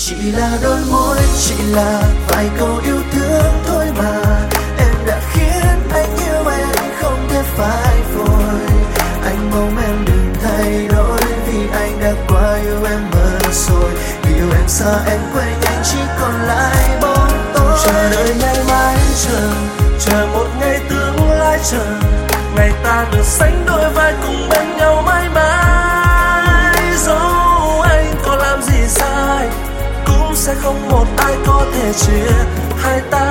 chỉ là đôi môi, chỉ là vài câu yêu thương thôi mà. Em đã khiến anh yêu em không thể phai vội anh mong em đừng thay đổi vì anh đã quá yêu em mất rồi. Yêu em xa em quên anh chỉ còn lại bóng tối. Chờ đợi ngày mai chờ chờ một ngày tương lai chờ. Ngày ta được sánh đôi vai cùng bên sẽ không một ai có thể chia hai ta